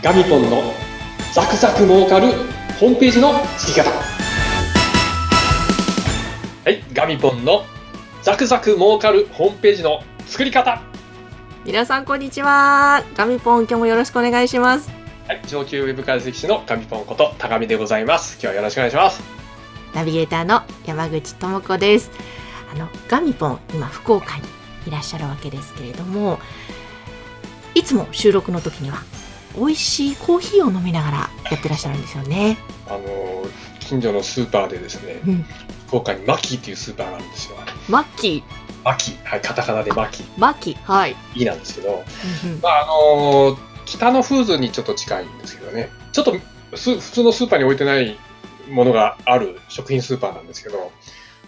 ガミポンのザクザク儲かるホームページの作り方はいガミポンのザクザク儲かるホームページの作り方皆さんこんにちは。ガミポン今日もよろしくお願いします。はい上級ウェブ解析士のガミポンこと高見でございます今日はよろしくお願いしますナビゲーターの山口智子です。あのガミポン今福岡にいらっしゃるわけですけれども、いつも収録の時には美味しいコーヒーを飲みながらやってらっしゃるんですよね。あの近所のスーパーでですねうん。福岡にマキっていうスーパーがあるんですよ。マッキマキはいカタカナでマキー、マッキー、はい。いいなんですけど。うんうん。まああの北のフーズにちょっと近いんですけどね。ちょっとす普通のスーパーに置いてないものがある食品スーパーなんですけど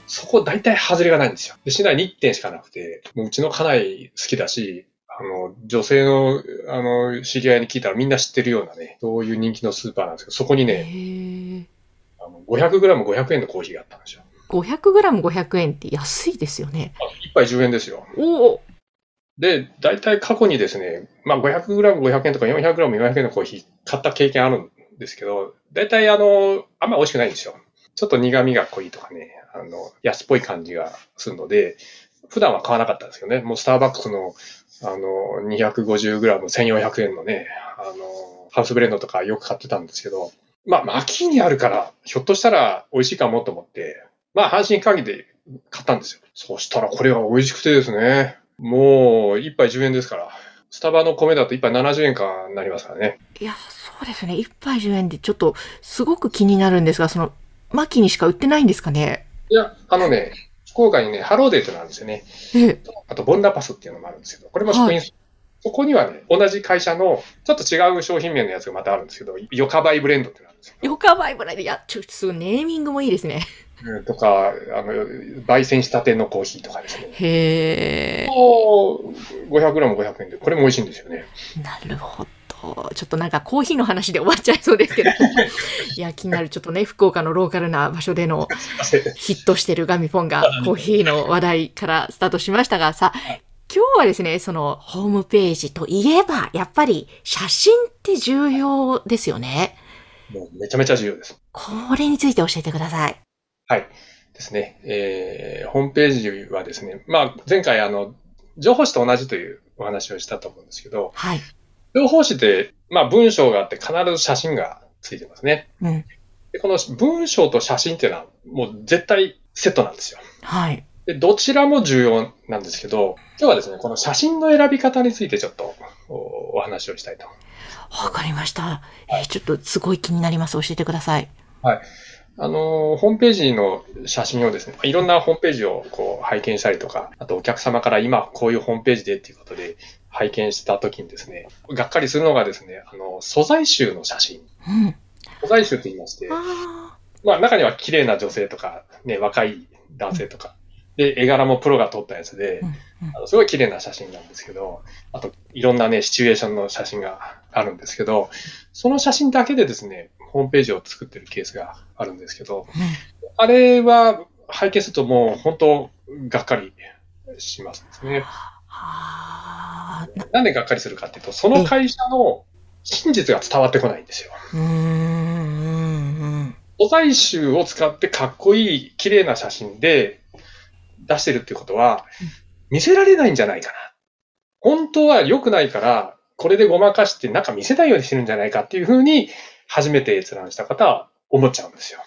そこ大体外れがないんですよ。で市内に1店しかなくてもううちの家内好きだしあの女性のあの知り合いに聞いたらみんな知ってるようなねそういう人気のスーパーなんですけどそこにへねーあの 500g500 円のコーヒーがあったんですよ500グラム500円って安いですよね。1杯10円ですよおお。で、大体過去にですね、まあ 500g500 円とか 400g400 円のコーヒー買った経験あるんですけど、大体あの、あんま美味しくないんですよ。ちょっと苦味が濃いとかね、あの、安っぽい感じがするので、普段は買わなかったんですよね。もうスターバックスの、あの、250g1400 円のね、あの、ハウスブレンドとかよく買ってたんですけど、まあ、マキにあるから、ひょっとしたら美味しいかもと思って、まあ、阪神限りで買ったんですよ。そしたらこれが美味しくてですね、もう、一杯10円ですから。スタバの米だと一杯70円かなりますからね。いや、そうですね。1杯10円でちょっとすごく気になるんですが、その、マッキーにしか売ってないんですかね？いや、あのね、福岡にね、ハローデーってのがあるんですよね。ええ。あと、ボンラパスっていうのもあるんですけど、これも食品、そこにはね、同じ会社の、ちょっと違う商品名のやつがまたあるんですけど、ヨカバイブレンドってのがあるんですよ。ヨカバイブレンドで、いや、ちょっとすごいネーミングもいいですね。うんとか、あの、焙煎したてのコーヒーとかですね。へえ。もう 500g500 円で、これも美味しいんですよね。なるほど。ちょっとなんかコーヒーの話で終わっちゃいそうですけど。いや、気になる。ちょっとね、福岡のローカルな場所での。ヒットしてるガミポンがコーヒーの話題からスタートしましたが、さ、今日はですね、そのホームページといえば、やっぱり写真って重要ですよね。もうめちゃめちゃ重要です。これについて教えてください。はい。ですね。えー、ホームページはですね、まあ、前回あの、情報誌と同じというお話をしたと思うんですけど、はい。情報誌って、まあ、文章があって必ず写真がついてますね。うん。でこの文章と写真っていうのは、もう絶対セットなんですよ。はい。で、どちらも重要なんですけど、今日はですね、この写真の選び方についてちょっとおお話をしたいと。わかりました。えーちょっとすごい気になります。教えてください。あの、ホームページの写真をですね、いろんなホームページをこう拝見したりとか、あとお客様から今こういうホームページでっていうことで拝見したときにですね、がっかりするのがですね、あの、素材集の写真。うん。素材集と言いまして、あまあ中には綺麗な女性とか、ね、若い男性とか、で、絵柄もプロが撮ったやつでー、うんうんあのすごい綺麗な写真なんですけど、あといろんなね、シチュエーションの写真があるんですけど、その写真だけでですね、ホームページを作ってるケースがあるんですけど、あれは拝見するともう本当がっかりしますですね。ななんでがっかりするかっていうと、その会社の真実が伝わってこないんですよ。素材集を使ってかっこいい綺麗な写真で出してるってことはうん、見せられないんじゃないかな。本当は良くないから、これでごまかしてなんか見せないようにしてるんじゃないかっていうふうに、初めて閲覧した方は思っちゃうんですよ。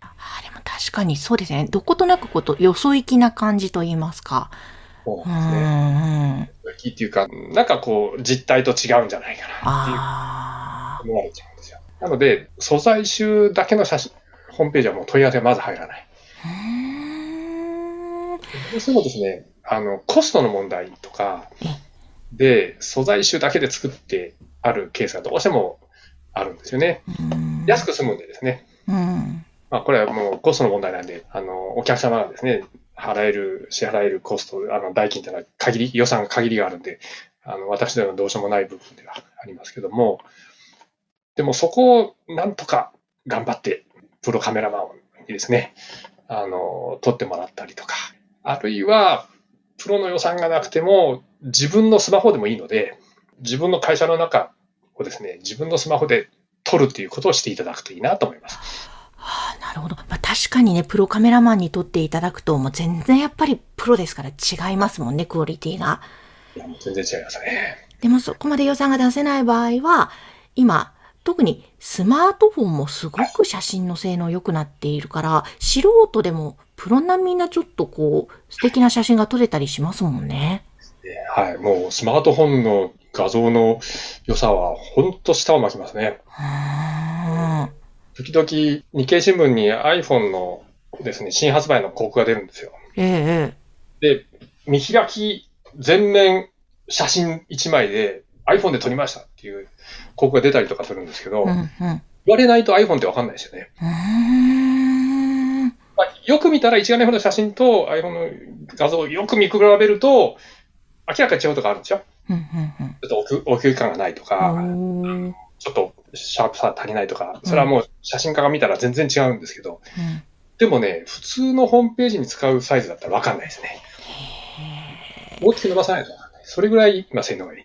あでも確かにそうですね。どことなくこと、よそ行きな感じと言いますか。そううなんですね。んうん。っていうか、なんかこう、実態と違うんじゃないかなっていう。思われちゃうんですよ。なので、素材集だけの写真、ホームページはもう問い合わせはまず入らない。どうしてもですね、あの、コストの問題とかえで、素材集だけで作ってあるケースがどうしてもあるんですよね。うん安く済むんでですね。うん。まあ、これはもうコストの問題なんで、あの、お客様がですね、払える、支払えるコスト、あの、代金というのは限り、予算限りがあるんで、あの、私ではどうしようもない部分ではありますけども、でもそこをなんとか頑張って、プロカメラマンにですね、あの、撮ってもらったりとか、あるいは、プロの予算がなくても、自分のスマホでもいいので、自分の会社の中をですね、自分のスマホで撮るっていうことをしていただくといいなと思います。ほど。まあ、確かにね、プロカメラマンに撮っていただくと、もう全然やっぱりプロですから違いますもんね、クオリティが。いや、もう全然違いますね。でもそこまで予算が出せない場合は、今、特にスマートフォンもすごく写真の性能良くなっているから、素人でもプロ並みなちょっとこう、素敵な写真が撮れたりしますもんね。ではい。もうスマートフォンの画像の良さは、ほんと舌を巻きますね。うーん。時々、日経新聞に iPhone のですね、新発売の広告が出るんですよ。ええで、見開き全面写真1枚で iPhone で撮りましたっていう広告が出たりとかするんですけど、ええ。うんうん。言われないと iPhone ってわかんないですよね。まあ、よく見たら一眼レフの写真と iPhone の画像をよく見比べると、明らかに違うとこあるんですよ。うんうんちょっと奥奥行き感がないとうか、ちょっとシャープさ足りないとか、それはもう写真家が見たら全然違うんですけど、うんでもね、普通のホームページに使うサイズだったらわかんないですね。大きく伸ばさないとわかんない。それぐらい今性能がいい。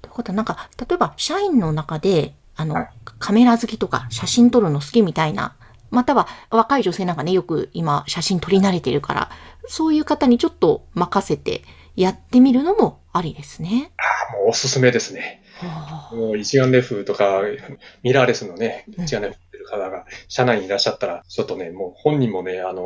ということは、なんか、例えば、社員の中で、あの、はいカメラ好きとか、写真撮るの好きみたいな、または、若い女性なんかね、よく今、写真撮り慣れてるから、そういう方にちょっと任せて、やってみるのもありですね。あもうおすすめですね。はあもう一眼レフとか、ミラーレスのね、うん一眼レフ持ってる方が、社内にいらっしゃったら、ちょっとね、もう本人もね、あの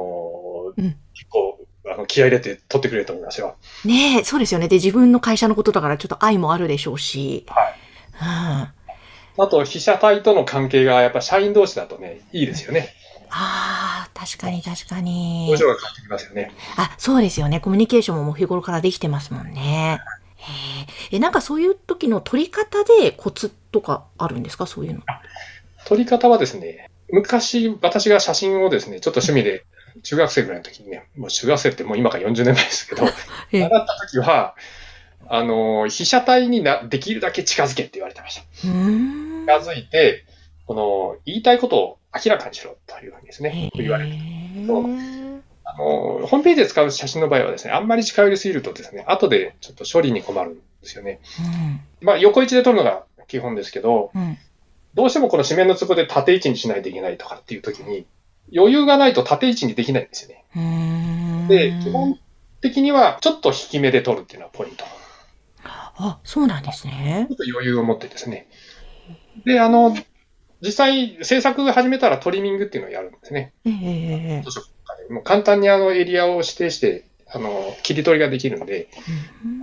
ーうん結構、あの、気合い入れて撮ってくれると思いますよ。ねえ、そうですよね。で、自分の会社のことだから、ちょっと愛もあるでしょうし。はい。うん。あと、被写体との関係が、やっぱ社員同士だとね、いいですよね。ああ、確かに確かに。表情が変わってきますよね。あ、そうですよね。コミュニケーションも日頃からできてますもんね。へえ、えなんかそういう時の取り方でコツとかあるんですか？そういうの。撮り方はですね、昔、私が写真をですね、ちょっと趣味で、中学生ぐらいの時にね、もう中学生ってもう今から40年前ですけど、ええ習った時は、あの、被写体にな、できるだけ近づけって言われてました。うーん。近づいて、この、言いたいことを明らかにしろというふうにですへね、言われる。あの、ホームページで使う写真の場合はですね、あんまり近寄りすぎるとですね、後でちょっと処理に困るんですよね。まあ、横位置で撮るのが基本ですけど、うん。うん。どうしてもこの紙面の粒で縦位置にしないといけないとかっていう時に、余裕がないと縦位置にできないんですよね。うーん。で、基本的にはちょっと引き目で撮るっていうのはポイント。ちあ、そうなんですねょ。っと余裕を持ってですね。で、あの、実際制作始めたらトリミングっていうのをやるんですね。ええ図書館とかでもう簡単にあのエリアを指定して、あの、切り取りができるので、うん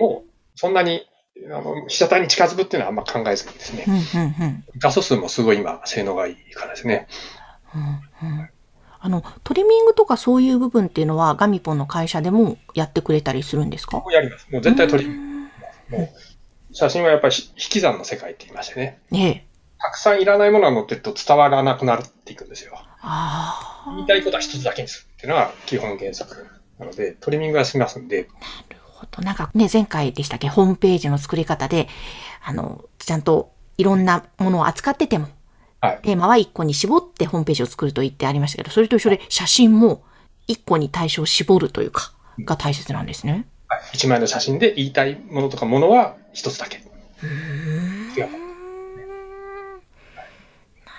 もうそんなに、あの、被写体に近づくっていうのはあんま考えずにですね。うんうんうん画素数もすごい今、性能がいいからですね。うんうんあの、トリミングとかそういう部分っていうのはガミポンの会社でもやってくれたりするんですか？やります。もう絶対トリミング。ンもう、写真はやっぱり引き算の世界って言いましてね。グ。ええ。たくさんいらないものが載ってると伝わらなくなっていくんですよ。言いたいことは一つだけにするっていうのが基本原則なので、トリミングはしますんで、なるほど。なんかね、前回でしたっけ、ホームページの作り方で、あの、ちゃんといろんなものを扱ってても、はい。テーマは1個に絞ってホームページを作ると言ってありましたけど、それと一緒で写真も1個に対象を絞るというか、が大切なんですね。はい一枚の写真で言いたいものとかものは一つだけ。うーんいやな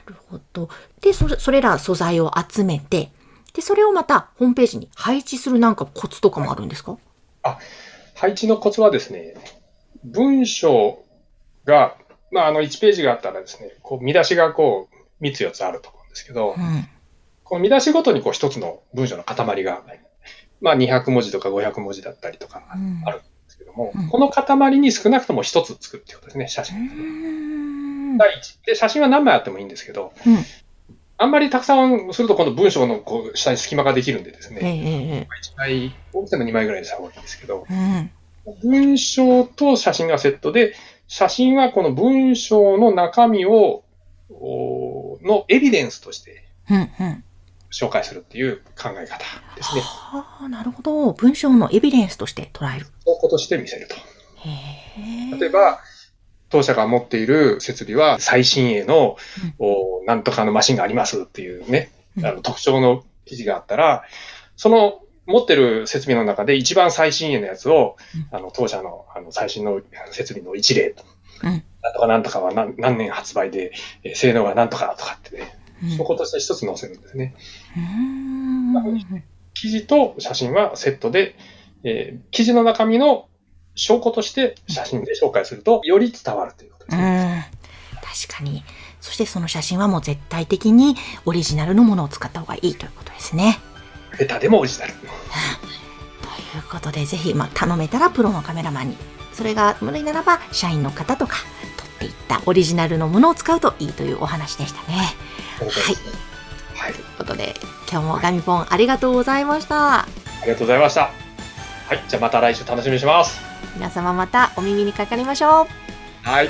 るほど。で、それ、それら素材を集めて、で、それをまたホームページに配置するなんかコツとかもあるんですか？配置のコツはですね、文章が、まあ、あの、1ページがあったらですね、こう、見出しがこう、3つ4つあると思うんですけどう、ん。この見出しごとにこう、一つの文章の塊が、まあ、200文字とか500文字だったりとか、うんあるんですけども、うんこの塊に少なくとも一つつくってことですね、写う真。第一。で、写真は何枚あってもいいんですけど、うんあんまりたくさんすると今度文章のこう下に隙間ができるんでですええね、え1枚、大きさの2枚ぐらいにした方がいいんですけど、えうん。文章と写真がセットで、写真はこの文章の中身を、おのエビデンスとしてうん。うん。紹介するっていう考え方ですね。はあ、なるほど。文章のエビデンスとして捉える。証拠として見せると。例えば、当社が持っている設備は最新鋭の、おなんとかのマシンがありますっていうね、うん。あの特徴の記事があったら、その持ってる設備の中で一番最新鋭のやつを、あの当社のあの最新の設備の一例と、うん。なんとかなんとかは何何年発売で、えー性能がなんとかとかってね、うん。そことして一つ載せるんですね。記事と写真はセットで、えー記事の中身の証拠として写真で紹介すると、より伝わるということですうね。ん確かに。そしてその写真はもう絶対的にオリジナルのものを使った方がいいということですね。ベタでもオリジナル。ということで、ぜひ、まあ、頼めたらプロのカメラマンに、それが無理ならば社員の方とか、撮っていったオリジナルのものを使うといいというお話でしたね。ねはい。ということで、今日もガミポンありがとうございました。ありがとうございました。はい。じゃあまた来週楽しみにします。皆様またお耳にかかりましょう。はい。